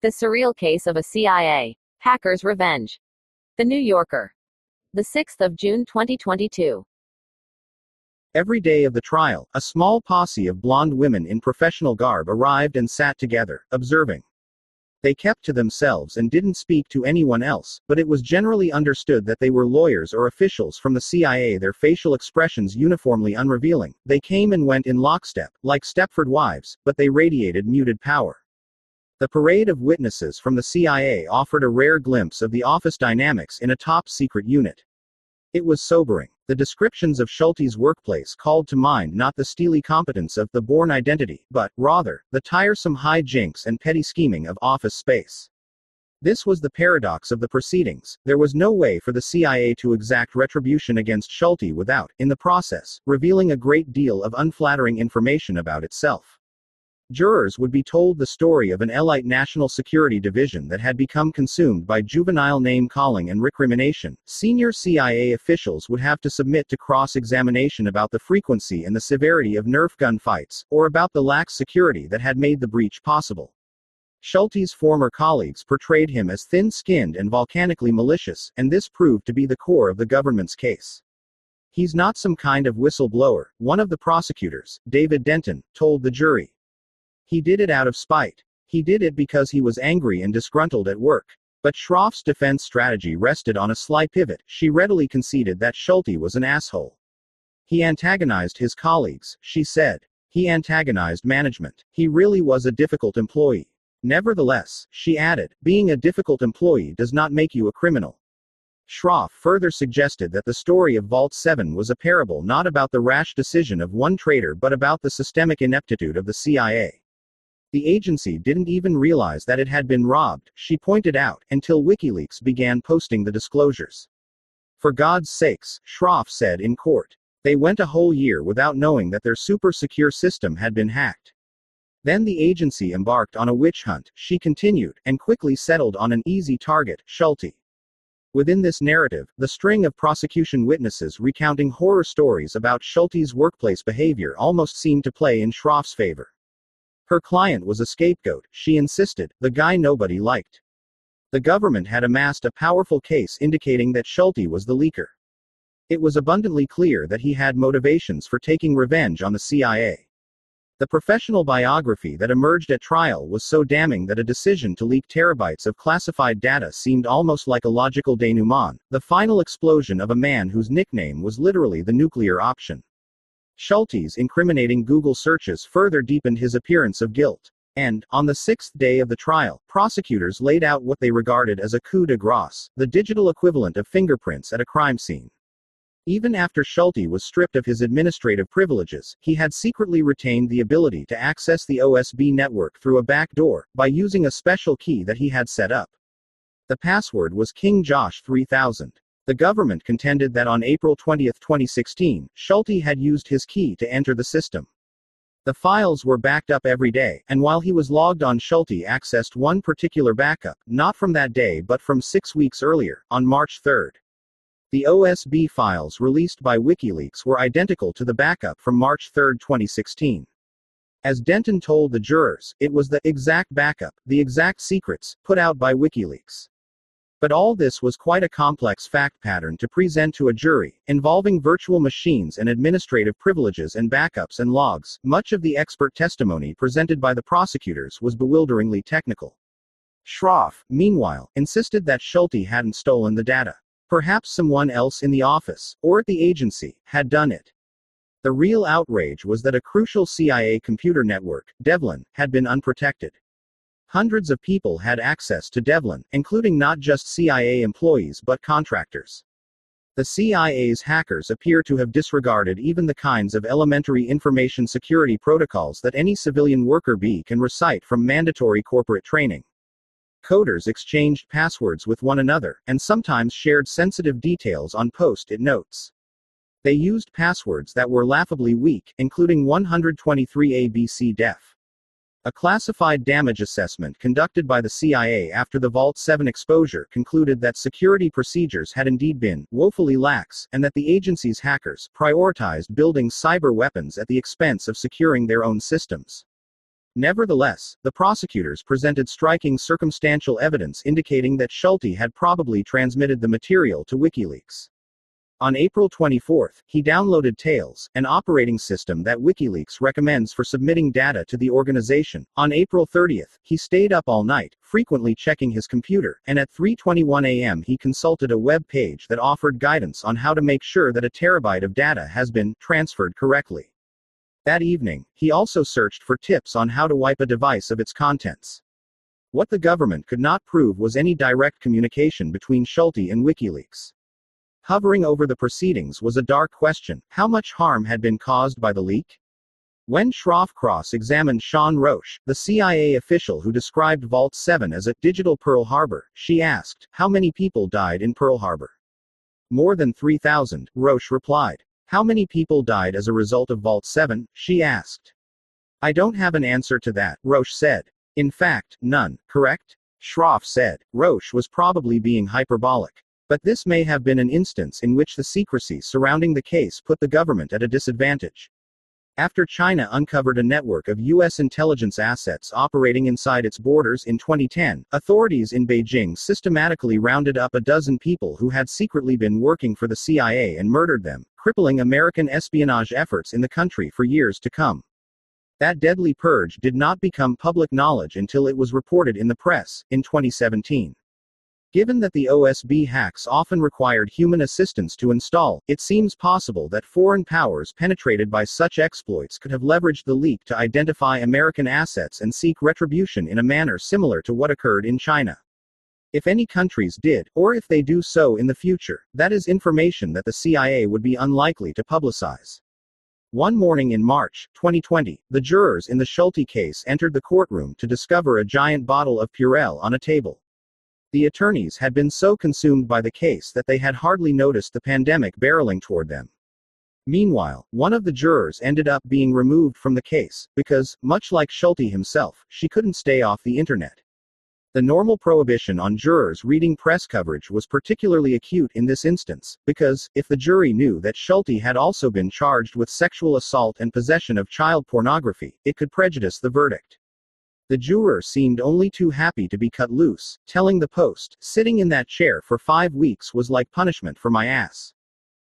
The surreal case of a CIA hacker's revenge. The New Yorker. The 6th of June 2022. Every day of the trial, a small posse of blonde women in professional garb arrived and sat together, observing. They kept to themselves and didn't speak to anyone else, but it was generally understood that they were lawyers or officials from the CIA, their facial expressions uniformly unrevealing. They came and went in lockstep, like Stepford wives, but they radiated muted power. The parade of witnesses from the CIA offered a rare glimpse of the office dynamics in a top secret unit. It was sobering. The descriptions of Schulte's workplace called to mind not the steely competence of the Bourne identity, but, rather, the tiresome high jinks and petty scheming of office space. This was the paradox of the proceedings. There was no way for the CIA to exact retribution against Schulte without, in the process, revealing a great deal of unflattering information about itself. Jurors would be told the story of an elite national security division that had become consumed by juvenile name calling and recrimination. Senior CIA officials would have to submit to cross examination about the frequency and the severity of Nerf gun fights, or about the lax security that had made the breach possible. Schulte's former colleagues portrayed him as thin skinned and volcanically malicious, and this proved to be the core of the government's case. He's not some kind of whistleblower, one of the prosecutors, David Denton, told the jury. He did it out of spite. He did it because he was angry and disgruntled at work. But Shroff's defense strategy rested on a sly pivot. She readily conceded that Schulte was an asshole. He antagonized his colleagues, she said. He antagonized management. He really was a difficult employee. Nevertheless, she added, being a difficult employee does not make you a criminal. Shroff further suggested that the story of Vault 7 was a parable not about the rash decision of one traitor but about the systemic ineptitude of the CIA. The agency didn't even realize that it had been robbed, she pointed out, until WikiLeaks began posting the disclosures. For God's sakes, Shroff said in court. They went a whole year without knowing that their super secure system had been hacked. Then the agency embarked on a witch hunt, she continued, and quickly settled on an easy target, Schulte. Within this narrative, the string of prosecution witnesses recounting horror stories about Schulte's workplace behavior almost seemed to play in Shroff's favor. Her client was a scapegoat, she insisted, the guy nobody liked. The government had amassed a powerful case indicating that Schulte was the leaker. It was abundantly clear that he had motivations for taking revenge on the CIA. The professional biography that emerged at trial was so damning that a decision to leak terabytes of classified data seemed almost like a logical denouement, the final explosion of a man whose nickname was literally the nuclear option. Schulte's incriminating Google searches further deepened his appearance of guilt. And, on the sixth day of the trial, prosecutors laid out what they regarded as a coup de grace, the digital equivalent of fingerprints at a crime scene. Even after Schulte was stripped of his administrative privileges, he had secretly retained the ability to access the OSB network through a back door, by using a special key that he had set up. The password was King Josh 3000. The government contended that on April 20, 2016, Schulte had used his key to enter the system. The files were backed up every day, and while he was logged on, Schulte accessed one particular backup, not from that day but from six weeks earlier, on March 3. The OSB files released by WikiLeaks were identical to the backup from March 3, 2016. As Denton told the jurors, it was the exact backup, the exact secrets, put out by WikiLeaks. But all this was quite a complex fact pattern to present to a jury, involving virtual machines and administrative privileges and backups and logs. Much of the expert testimony presented by the prosecutors was bewilderingly technical. Schroff, meanwhile, insisted that Schulte hadn't stolen the data. Perhaps someone else in the office, or at the agency, had done it. The real outrage was that a crucial CIA computer network, DevLAN, had been unprotected. Hundreds of people had access to DevLAN, including not just CIA employees but contractors. The CIA's hackers appear to have disregarded even the kinds of elementary information security protocols that any civilian worker bee can recite from mandatory corporate training. Coders exchanged passwords with one another, and sometimes shared sensitive details on post it notes. They used passwords that were laughably weak, including 123 ABC def. A classified damage assessment conducted by the CIA after the Vault 7 exposure concluded that security procedures had indeed been woefully lax, and that the agency's hackers prioritized building cyber weapons at the expense of securing their own systems. Nevertheless, the prosecutors presented striking circumstantial evidence indicating that Schulte had probably transmitted the material to WikiLeaks. On April 24, he downloaded Tails, an operating system that WikiLeaks recommends for submitting data to the organization. On April 30, he stayed up all night, frequently checking his computer, and at 3:21 a.m. he consulted a web page that offered guidance on how to make sure that a terabyte of data has been transferred correctly. That evening, he also searched for tips on how to wipe a device of its contents. What the government could not prove was any direct communication between Schulte and WikiLeaks. Hovering over the proceedings was a dark question how much harm had been caused by the leak? When Shroff Cross examined Sean Roche, the CIA official who described Vault 7 as a digital Pearl Harbor, she asked, How many people died in Pearl Harbor? More than 3,000, Roche replied. How many people died as a result of Vault 7? she asked. I don't have an answer to that, Roche said. In fact, none, correct? Shroff said. Roche was probably being hyperbolic. But this may have been an instance in which the secrecy surrounding the case put the government at a disadvantage. After China uncovered a network of U.S. intelligence assets operating inside its borders in 2010, authorities in Beijing systematically rounded up a dozen people who had secretly been working for the CIA and murdered them, crippling American espionage efforts in the country for years to come. That deadly purge did not become public knowledge until it was reported in the press, in 2017. Given that the OSB hacks often required human assistance to install, it seems possible that foreign powers penetrated by such exploits could have leveraged the leak to identify American assets and seek retribution in a manner similar to what occurred in China. If any countries did, or if they do so in the future, that is information that the CIA would be unlikely to publicize. One morning in March 2020, the jurors in the Schulte case entered the courtroom to discover a giant bottle of Purell on a table. The attorneys had been so consumed by the case that they had hardly noticed the pandemic barreling toward them. Meanwhile, one of the jurors ended up being removed from the case, because, much like Schulte himself, she couldn't stay off the internet. The normal prohibition on jurors reading press coverage was particularly acute in this instance, because, if the jury knew that Schulte had also been charged with sexual assault and possession of child pornography, it could prejudice the verdict. The juror seemed only too happy to be cut loose, telling the Post, sitting in that chair for five weeks was like punishment for my ass.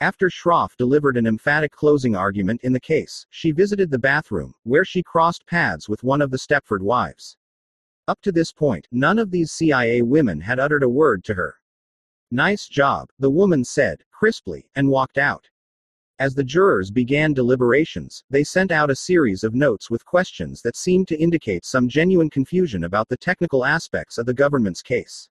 After Shroff delivered an emphatic closing argument in the case, she visited the bathroom, where she crossed paths with one of the Stepford wives. Up to this point, none of these CIA women had uttered a word to her. Nice job, the woman said, crisply, and walked out. As the jurors began deliberations, they sent out a series of notes with questions that seemed to indicate some genuine confusion about the technical aspects of the government's case.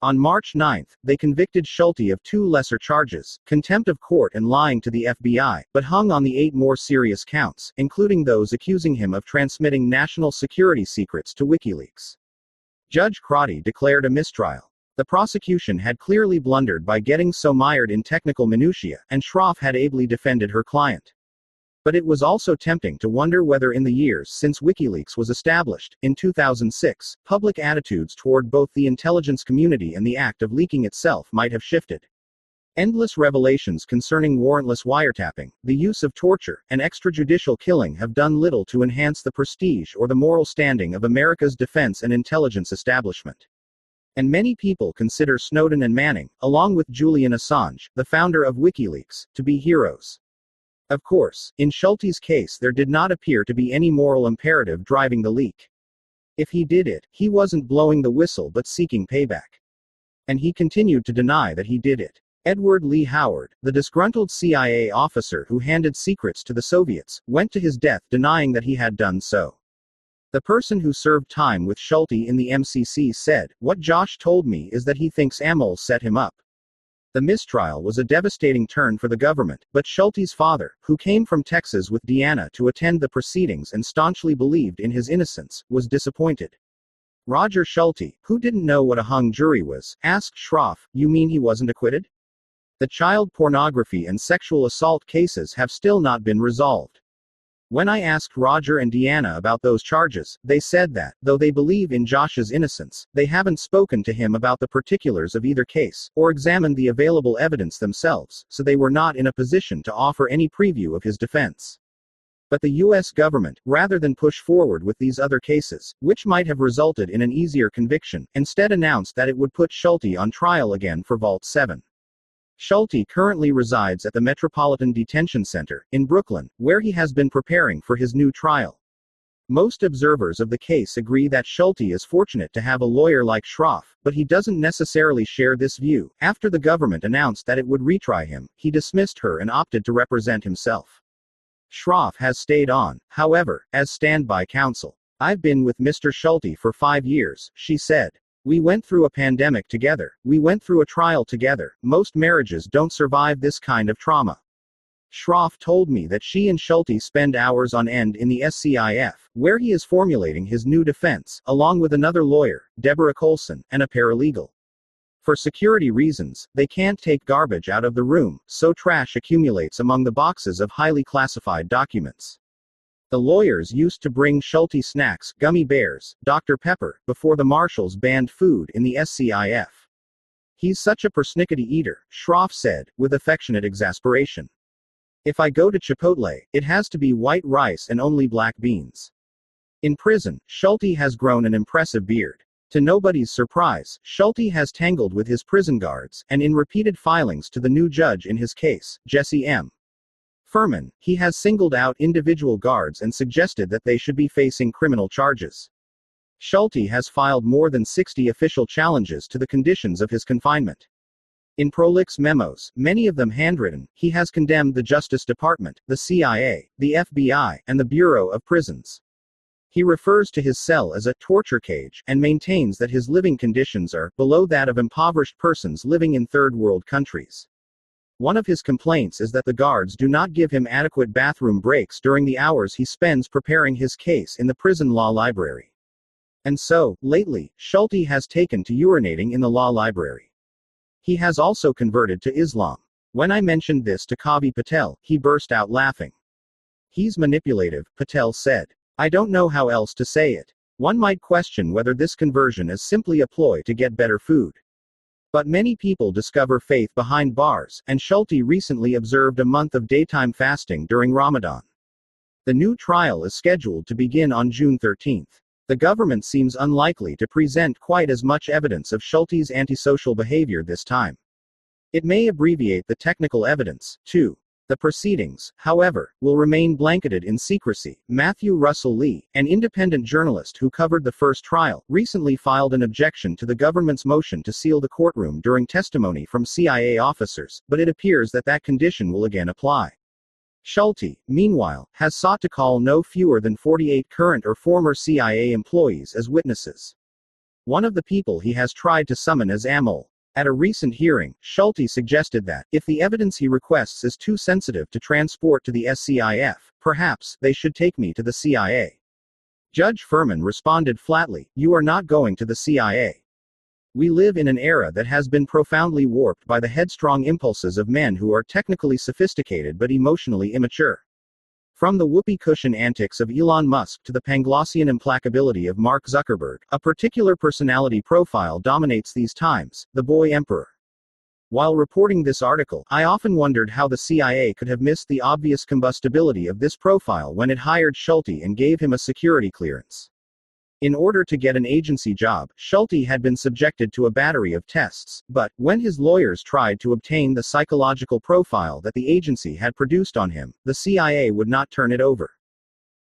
On March 9, they convicted Schulte of two lesser charges contempt of court and lying to the FBI, but hung on the eight more serious counts, including those accusing him of transmitting national security secrets to WikiLeaks. Judge Crotty declared a mistrial. The prosecution had clearly blundered by getting so mired in technical minutiae, and Shroff had ably defended her client. But it was also tempting to wonder whether in the years since WikiLeaks was established, in 2006, public attitudes toward both the intelligence community and the act of leaking itself might have shifted. Endless revelations concerning warrantless wiretapping, the use of torture, and extrajudicial killing have done little to enhance the prestige or the moral standing of America's defense and intelligence establishment. And many people consider Snowden and Manning, along with Julian Assange, the founder of WikiLeaks, to be heroes. Of course, in Schulte's case, there did not appear to be any moral imperative driving the leak. If he did it, he wasn't blowing the whistle but seeking payback. And he continued to deny that he did it. Edward Lee Howard, the disgruntled CIA officer who handed secrets to the Soviets, went to his death denying that he had done so. The person who served time with Schulte in the MCC said, What Josh told me is that he thinks Amol set him up. The mistrial was a devastating turn for the government, but Schulte's father, who came from Texas with Deanna to attend the proceedings and staunchly believed in his innocence, was disappointed. Roger Schulte, who didn't know what a hung jury was, asked Shroff, You mean he wasn't acquitted? The child pornography and sexual assault cases have still not been resolved. When I asked Roger and Deanna about those charges, they said that, though they believe in Josh's innocence, they haven't spoken to him about the particulars of either case, or examined the available evidence themselves, so they were not in a position to offer any preview of his defense. But the US government, rather than push forward with these other cases, which might have resulted in an easier conviction, instead announced that it would put Schulte on trial again for Vault 7. Schulte currently resides at the Metropolitan Detention Center in Brooklyn, where he has been preparing for his new trial. Most observers of the case agree that Schulte is fortunate to have a lawyer like Shroff, but he doesn't necessarily share this view. After the government announced that it would retry him, he dismissed her and opted to represent himself. Shroff has stayed on, however, as standby counsel. I've been with Mr. Schulte for five years, she said. We went through a pandemic together. We went through a trial together. Most marriages don't survive this kind of trauma. Shroff told me that she and Schulte spend hours on end in the SCIF, where he is formulating his new defense, along with another lawyer, Deborah Colson, and a paralegal. For security reasons, they can't take garbage out of the room, so trash accumulates among the boxes of highly classified documents. The lawyers used to bring Schulte snacks, gummy bears, Dr. Pepper, before the marshals banned food in the SCIF. He's such a persnickety eater, Shroff said, with affectionate exasperation. If I go to Chipotle, it has to be white rice and only black beans. In prison, Schulte has grown an impressive beard. To nobody's surprise, Schulte has tangled with his prison guards, and in repeated filings to the new judge in his case, Jesse M. Furman, he has singled out individual guards and suggested that they should be facing criminal charges. Schulte has filed more than 60 official challenges to the conditions of his confinement. In prolix memos, many of them handwritten, he has condemned the Justice Department, the CIA, the FBI, and the Bureau of Prisons. He refers to his cell as a torture cage and maintains that his living conditions are below that of impoverished persons living in third world countries. One of his complaints is that the guards do not give him adequate bathroom breaks during the hours he spends preparing his case in the prison law library. And so, lately, Schulte has taken to urinating in the law library. He has also converted to Islam. When I mentioned this to Kavi Patel, he burst out laughing. He's manipulative, Patel said. I don't know how else to say it. One might question whether this conversion is simply a ploy to get better food. But many people discover faith behind bars, and Schulte recently observed a month of daytime fasting during Ramadan. The new trial is scheduled to begin on June 13. The government seems unlikely to present quite as much evidence of Schulte's antisocial behavior this time. It may abbreviate the technical evidence, too. The proceedings, however, will remain blanketed in secrecy. Matthew Russell Lee, an independent journalist who covered the first trial, recently filed an objection to the government's motion to seal the courtroom during testimony from CIA officers, but it appears that that condition will again apply. Schulte, meanwhile, has sought to call no fewer than 48 current or former CIA employees as witnesses. One of the people he has tried to summon is Amol, at a recent hearing, Schulte suggested that, if the evidence he requests is too sensitive to transport to the SCIF, perhaps they should take me to the CIA. Judge Furman responded flatly, You are not going to the CIA. We live in an era that has been profoundly warped by the headstrong impulses of men who are technically sophisticated but emotionally immature. From the whoopee cushion antics of Elon Musk to the Panglossian implacability of Mark Zuckerberg, a particular personality profile dominates these times the boy emperor. While reporting this article, I often wondered how the CIA could have missed the obvious combustibility of this profile when it hired Schulte and gave him a security clearance. In order to get an agency job, Schulte had been subjected to a battery of tests, but, when his lawyers tried to obtain the psychological profile that the agency had produced on him, the CIA would not turn it over.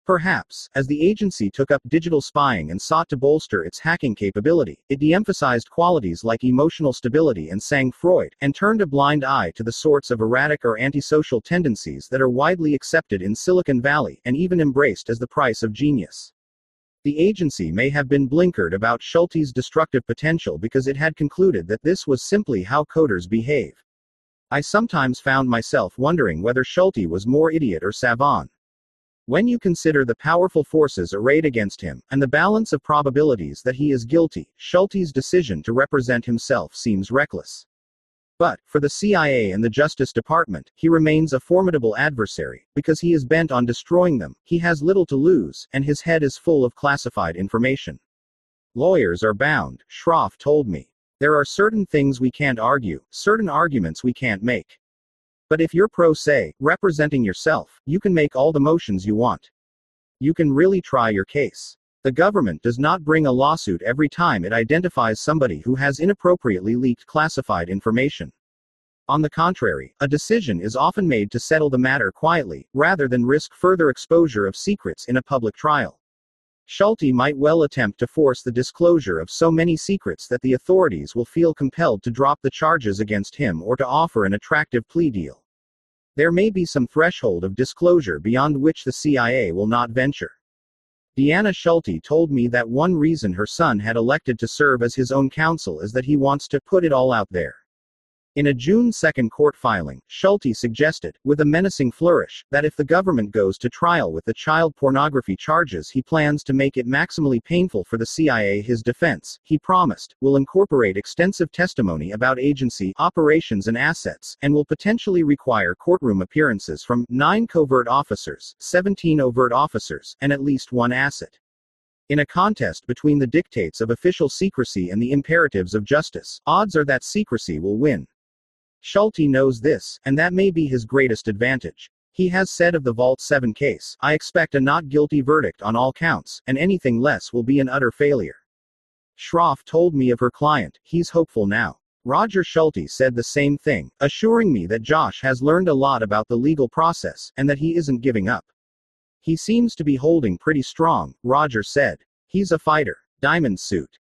Perhaps, as the agency took up digital spying and sought to bolster its hacking capability, it de emphasized qualities like emotional stability and sangfroid, and turned a blind eye to the sorts of erratic or antisocial tendencies that are widely accepted in Silicon Valley and even embraced as the price of genius. The agency may have been blinkered about Schulte's destructive potential because it had concluded that this was simply how coders behave. I sometimes found myself wondering whether Schulte was more idiot or savant. When you consider the powerful forces arrayed against him, and the balance of probabilities that he is guilty, Schulte's decision to represent himself seems reckless. But, for the CIA and the Justice Department, he remains a formidable adversary, because he is bent on destroying them, he has little to lose, and his head is full of classified information. Lawyers are bound, Shroff told me. There are certain things we can't argue, certain arguments we can't make. But if you're pro se, representing yourself, you can make all the motions you want. You can really try your case. The government does not bring a lawsuit every time it identifies somebody who has inappropriately leaked classified information. On the contrary, a decision is often made to settle the matter quietly, rather than risk further exposure of secrets in a public trial. Schulte might well attempt to force the disclosure of so many secrets that the authorities will feel compelled to drop the charges against him or to offer an attractive plea deal. There may be some threshold of disclosure beyond which the CIA will not venture. Deanna Schulte told me that one reason her son had elected to serve as his own counsel is that he wants to put it all out there. In a June 2 court filing, Schulte suggested, with a menacing flourish, that if the government goes to trial with the child pornography charges, he plans to make it maximally painful for the CIA. His defense, he promised, will incorporate extensive testimony about agency, operations, and assets, and will potentially require courtroom appearances from 9 covert officers, 17 overt officers, and at least one asset. In a contest between the dictates of official secrecy and the imperatives of justice, odds are that secrecy will win. Schulte knows this, and that may be his greatest advantage. He has said of the Vault 7 case, I expect a not guilty verdict on all counts, and anything less will be an utter failure. Shroff told me of her client, he's hopeful now. Roger Schulte said the same thing, assuring me that Josh has learned a lot about the legal process, and that he isn't giving up. He seems to be holding pretty strong, Roger said. He's a fighter. Diamond suit.